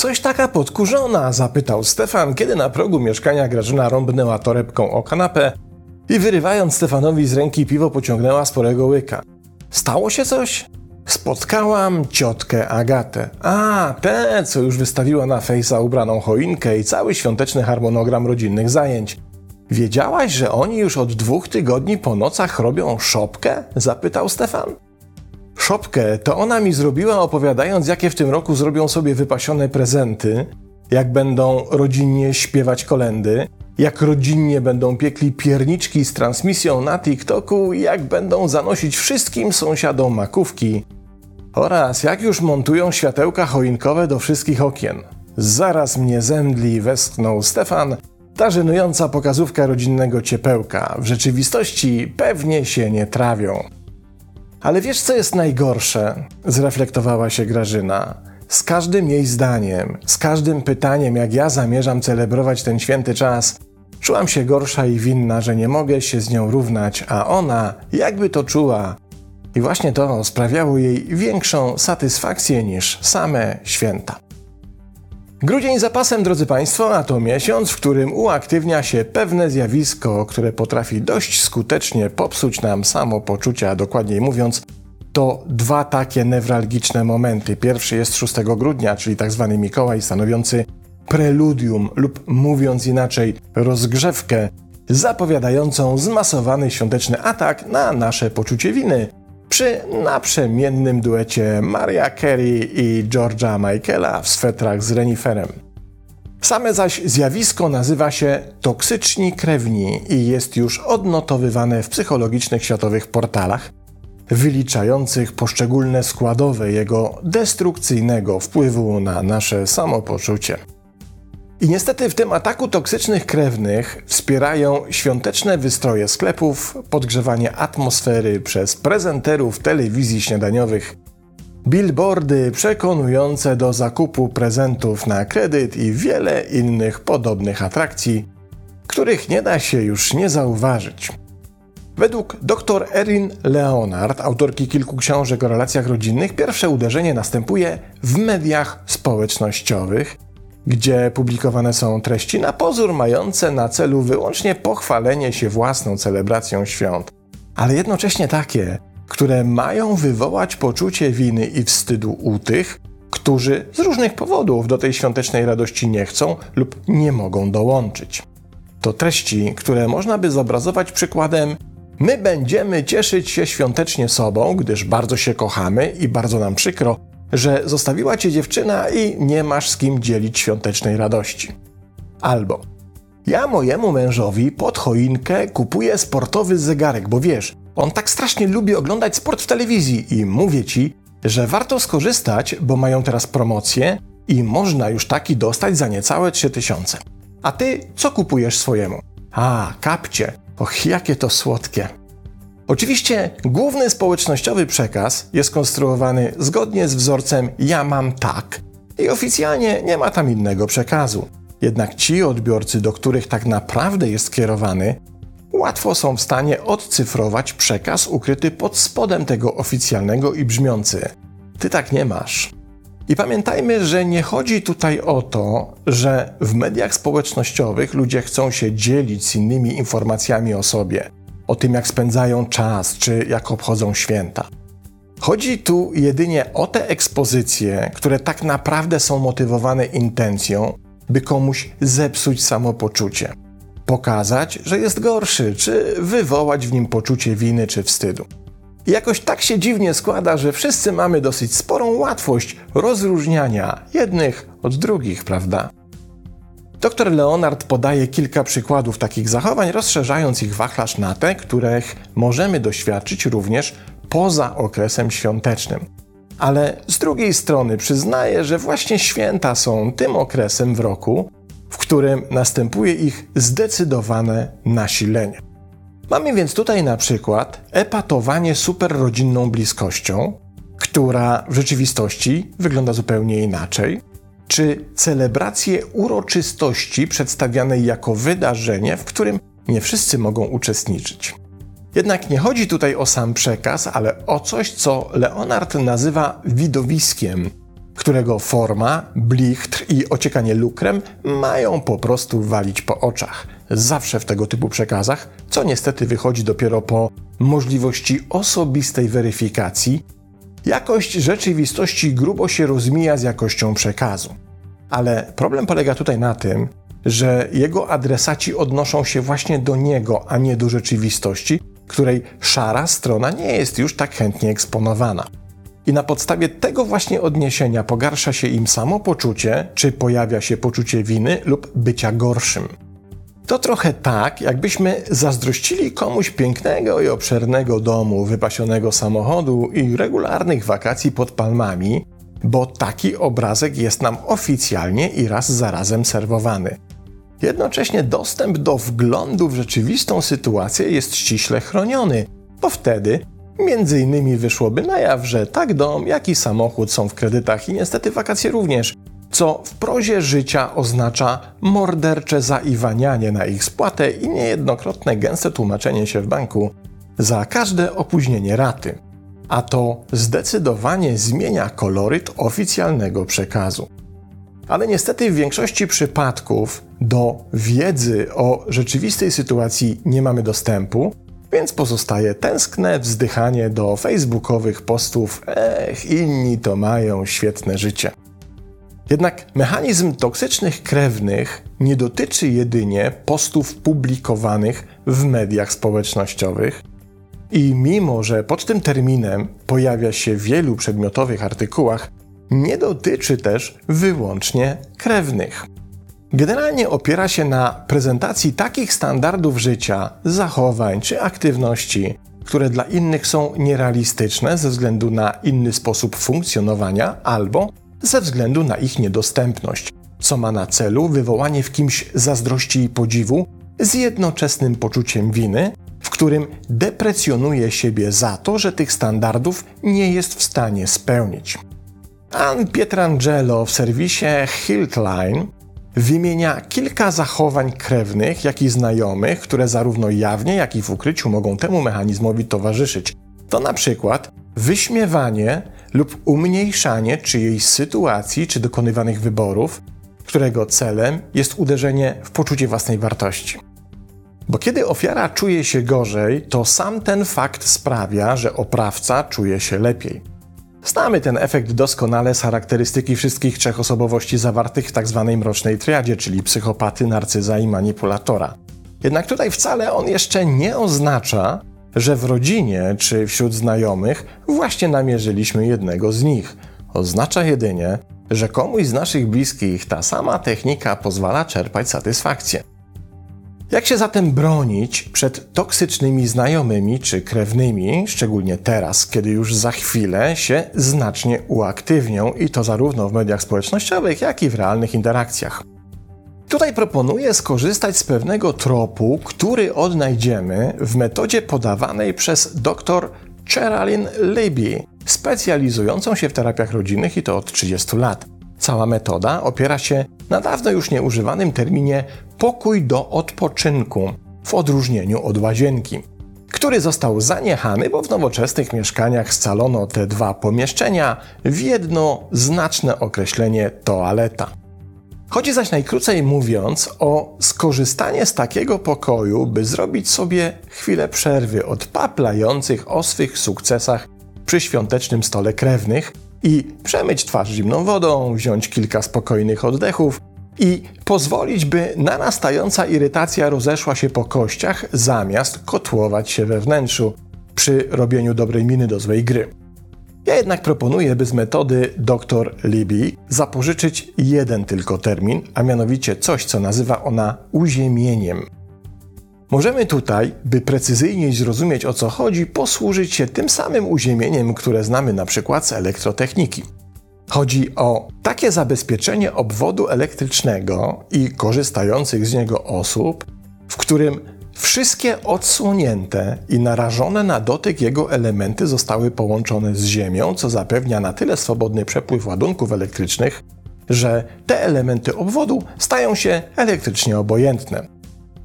Coś taka podkurzona, zapytał Stefan, kiedy na progu mieszkania Grażyna rąbnęła torebką o kanapę i wyrywając Stefanowi z ręki piwo pociągnęła sporego łyka. Stało się coś? Spotkałam ciotkę Agatę. A, tę, co już wystawiła na fejsa ubraną choinkę i cały świąteczny harmonogram rodzinnych zajęć. Wiedziałaś, że oni już od dwóch tygodni po nocach robią szopkę? Zapytał Stefan. Szopkę to ona mi zrobiła, opowiadając, jakie w tym roku zrobią sobie wypasione prezenty, jak będą rodzinnie śpiewać kolendy, jak rodzinnie będą piekli pierniczki z transmisją na TikToku jak będą zanosić wszystkim sąsiadom makówki oraz jak już montują światełka choinkowe do wszystkich okien. Zaraz mnie zemdli, westchnął Stefan. Ta żenująca pokazówka rodzinnego ciepełka w rzeczywistości pewnie się nie trawią. Ale wiesz, co jest najgorsze? Zreflektowała się Grażyna. Z każdym jej zdaniem, z każdym pytaniem, jak ja zamierzam celebrować ten święty czas, czułam się gorsza i winna, że nie mogę się z nią równać, a ona, jakby to czuła. I właśnie to sprawiało jej większą satysfakcję niż same święta. Grudzień za pasem, drodzy Państwo, a to miesiąc, w którym uaktywnia się pewne zjawisko, które potrafi dość skutecznie popsuć nam samopoczucie, a dokładniej mówiąc, to dwa takie newralgiczne momenty. Pierwszy jest 6 grudnia, czyli tzw. Tak Mikołaj, stanowiący preludium lub mówiąc inaczej, rozgrzewkę zapowiadającą zmasowany świąteczny atak na nasze poczucie winy przy naprzemiennym duecie Maria Carey i George'a Michaela w swetrach z reniferem. Same zaś zjawisko nazywa się toksyczni krewni i jest już odnotowywane w psychologicznych światowych portalach, wyliczających poszczególne składowe jego destrukcyjnego wpływu na nasze samopoczucie. I niestety w tym ataku toksycznych krewnych wspierają świąteczne wystroje sklepów, podgrzewanie atmosfery przez prezenterów telewizji śniadaniowych, billboardy przekonujące do zakupu prezentów na kredyt i wiele innych podobnych atrakcji, których nie da się już nie zauważyć. Według dr Erin Leonard, autorki kilku książek o relacjach rodzinnych, pierwsze uderzenie następuje w mediach społecznościowych – gdzie publikowane są treści na pozór mające na celu wyłącznie pochwalenie się własną celebracją świąt, ale jednocześnie takie, które mają wywołać poczucie winy i wstydu u tych, którzy z różnych powodów do tej świątecznej radości nie chcą lub nie mogą dołączyć. To treści, które można by zobrazować przykładem My będziemy cieszyć się świątecznie sobą, gdyż bardzo się kochamy i bardzo nam przykro, że zostawiła cię dziewczyna i nie masz z kim dzielić świątecznej radości. Albo ja mojemu mężowi pod choinkę kupuję sportowy zegarek, bo wiesz, on tak strasznie lubi oglądać sport w telewizji i mówię ci, że warto skorzystać, bo mają teraz promocję i można już taki dostać za niecałe 3000. A ty co kupujesz swojemu? A, kapcie. Och, jakie to słodkie. Oczywiście główny społecznościowy przekaz jest konstruowany zgodnie z wzorcem ja mam tak i oficjalnie nie ma tam innego przekazu. Jednak ci odbiorcy, do których tak naprawdę jest skierowany, łatwo są w stanie odcyfrować przekaz ukryty pod spodem tego oficjalnego i brzmiący: Ty tak nie masz. I pamiętajmy, że nie chodzi tutaj o to, że w mediach społecznościowych ludzie chcą się dzielić z innymi informacjami o sobie o tym, jak spędzają czas, czy jak obchodzą święta. Chodzi tu jedynie o te ekspozycje, które tak naprawdę są motywowane intencją, by komuś zepsuć samopoczucie, pokazać, że jest gorszy, czy wywołać w nim poczucie winy czy wstydu. I jakoś tak się dziwnie składa, że wszyscy mamy dosyć sporą łatwość rozróżniania jednych od drugich, prawda? Dr Leonard podaje kilka przykładów takich zachowań, rozszerzając ich wachlarz na te, których możemy doświadczyć również poza okresem świątecznym. Ale z drugiej strony przyznaje, że właśnie święta są tym okresem w roku, w którym następuje ich zdecydowane nasilenie. Mamy więc tutaj na przykład epatowanie superrodzinną bliskością, która w rzeczywistości wygląda zupełnie inaczej, czy celebrację uroczystości przedstawianej jako wydarzenie, w którym nie wszyscy mogą uczestniczyć. Jednak nie chodzi tutaj o sam przekaz, ale o coś, co Leonard nazywa widowiskiem, którego forma, blichtr i ociekanie lukrem mają po prostu walić po oczach. Zawsze w tego typu przekazach, co niestety wychodzi dopiero po możliwości osobistej weryfikacji, jakość rzeczywistości grubo się rozmija z jakością przekazu. Ale problem polega tutaj na tym, że jego adresaci odnoszą się właśnie do niego, a nie do rzeczywistości, której szara strona nie jest już tak chętnie eksponowana. I na podstawie tego właśnie odniesienia pogarsza się im samopoczucie, czy pojawia się poczucie winy lub bycia gorszym. To trochę tak, jakbyśmy zazdrościli komuś pięknego i obszernego domu, wypasionego samochodu i regularnych wakacji pod palmami, bo taki obrazek jest nam oficjalnie i raz za razem serwowany. Jednocześnie dostęp do wglądu w rzeczywistą sytuację jest ściśle chroniony, bo wtedy między innymi wyszłoby na jaw, że tak dom, jak i samochód są w kredytach i niestety wakacje również, co w prozie życia oznacza mordercze zaiwanianie na ich spłatę i niejednokrotne gęste tłumaczenie się w banku za każde opóźnienie raty. A to zdecydowanie zmienia koloryt oficjalnego przekazu. Ale niestety w większości przypadków do wiedzy o rzeczywistej sytuacji nie mamy dostępu, więc pozostaje tęskne wzdychanie do facebookowych postów Ech, inni to mają świetne życie. Jednak mechanizm toksycznych krewnych nie dotyczy jedynie postów publikowanych w mediach społecznościowych, i mimo, że pod tym terminem pojawia się w wielu przedmiotowych artykułach, nie dotyczy też wyłącznie krewnych. Generalnie opiera się na prezentacji takich standardów życia, zachowań czy aktywności, które dla innych są nierealistyczne ze względu na inny sposób funkcjonowania albo ze względu na ich niedostępność, co ma na celu wywołanie w kimś zazdrości i podziwu z jednoczesnym poczuciem winy, w którym deprecjonuje siebie za to, że tych standardów nie jest w stanie spełnić. Ann Pietrangelo w serwisie Hiltline wymienia kilka zachowań krewnych, jak i znajomych, które zarówno jawnie, jak i w ukryciu mogą temu mechanizmowi towarzyszyć. To na przykład wyśmiewanie lub umniejszanie czyjejś sytuacji czy dokonywanych wyborów, którego celem jest uderzenie w poczucie własnej wartości. Bo kiedy ofiara czuje się gorzej, to sam ten fakt sprawia, że oprawca czuje się lepiej. Znamy ten efekt doskonale z charakterystyki wszystkich trzech osobowości zawartych w tzw. Tak mrocznej triadzie, czyli psychopaty, narcyza i manipulatora. Jednak tutaj wcale on jeszcze nie oznacza, że w rodzinie czy wśród znajomych właśnie namierzyliśmy jednego z nich. Oznacza jedynie, że komuś z naszych bliskich ta sama technika pozwala czerpać satysfakcję. Jak się zatem bronić przed toksycznymi znajomymi czy krewnymi, szczególnie teraz, kiedy już za chwilę się znacznie uaktywnią i to zarówno w mediach społecznościowych, jak i w realnych interakcjach? Tutaj proponuję skorzystać z pewnego tropu, który odnajdziemy w metodzie podawanej przez dr Geraldine Libby, specjalizującą się w terapiach rodzinnych i to od 30 lat. Cała metoda opiera się na dawno już nieużywanym terminie pokój do odpoczynku, w odróżnieniu od łazienki, który został zaniechany, bo w nowoczesnych mieszkaniach scalono te dwa pomieszczenia w jedno znaczne określenie toaleta. Chodzi zaś najkrócej mówiąc o skorzystanie z takiego pokoju, by zrobić sobie chwilę przerwy od paplających o swych sukcesach przy świątecznym stole krewnych i przemyć twarz zimną wodą, wziąć kilka spokojnych oddechów i pozwolić, by narastająca irytacja rozeszła się po kościach, zamiast kotłować się we wnętrzu przy robieniu dobrej miny do złej gry. Ja jednak proponuję, by z metody dr Libby zapożyczyć jeden tylko termin, a mianowicie coś, co nazywa ona uziemieniem. Możemy tutaj, by precyzyjniej zrozumieć o co chodzi, posłużyć się tym samym uziemieniem, które znamy na przykład z elektrotechniki. Chodzi o takie zabezpieczenie obwodu elektrycznego i korzystających z niego osób, w którym wszystkie odsłonięte i narażone na dotyk jego elementy zostały połączone z Ziemią, co zapewnia na tyle swobodny przepływ ładunków elektrycznych, że te elementy obwodu stają się elektrycznie obojętne.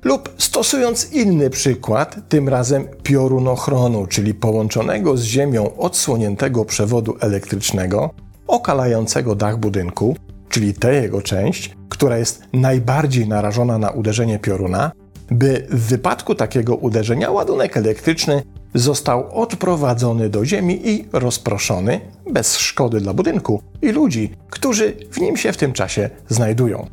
Lub stosując inny przykład, tym razem piorunochronu, czyli połączonego z ziemią odsłoniętego przewodu elektrycznego, okalającego dach budynku, czyli tę jego część, która jest najbardziej narażona na uderzenie pioruna, by w wypadku takiego uderzenia ładunek elektryczny został odprowadzony do ziemi i rozproszony bez szkody dla budynku i ludzi, którzy w nim się w tym czasie znajdują.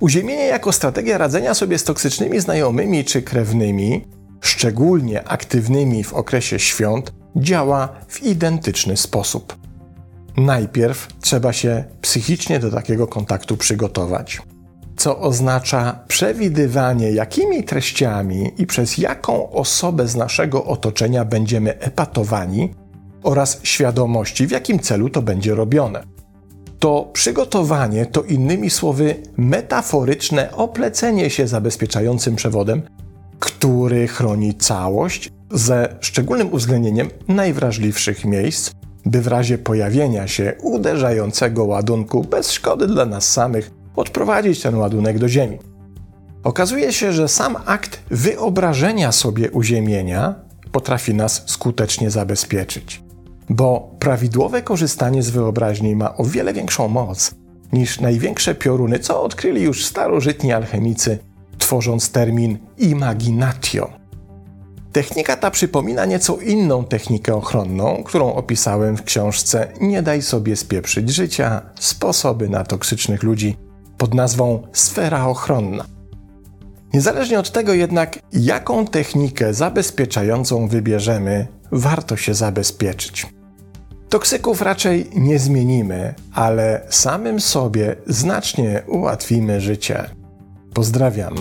Uziemienie jako strategia radzenia sobie z toksycznymi znajomymi czy krewnymi, szczególnie aktywnymi w okresie świąt, działa w identyczny sposób. Najpierw trzeba się psychicznie do takiego kontaktu przygotować, co oznacza przewidywanie, jakimi treściami i przez jaką osobę z naszego otoczenia będziemy epatowani oraz świadomości, w jakim celu to będzie robione. To przygotowanie to innymi słowy metaforyczne oplecenie się zabezpieczającym przewodem, który chroni całość ze szczególnym uwzględnieniem najwrażliwszych miejsc, by w razie pojawienia się uderzającego ładunku bez szkody dla nas samych odprowadzić ten ładunek do Ziemi. Okazuje się, że sam akt wyobrażenia sobie uziemienia potrafi nas skutecznie zabezpieczyć, bo prawidłowe korzystanie z wyobraźni ma o wiele większą moc niż największe pioruny, co odkryli już starożytni alchemicy, tworząc termin imaginatio. Technika ta przypomina nieco inną technikę ochronną, którą opisałem w książce Nie daj sobie spieprzyć życia sposoby na toksycznych ludzi pod nazwą sfera ochronna. Niezależnie od tego jednak, jaką technikę zabezpieczającą wybierzemy, warto się zabezpieczyć. Toksyków raczej nie zmienimy, ale samym sobie znacznie ułatwimy życie. Pozdrawiam.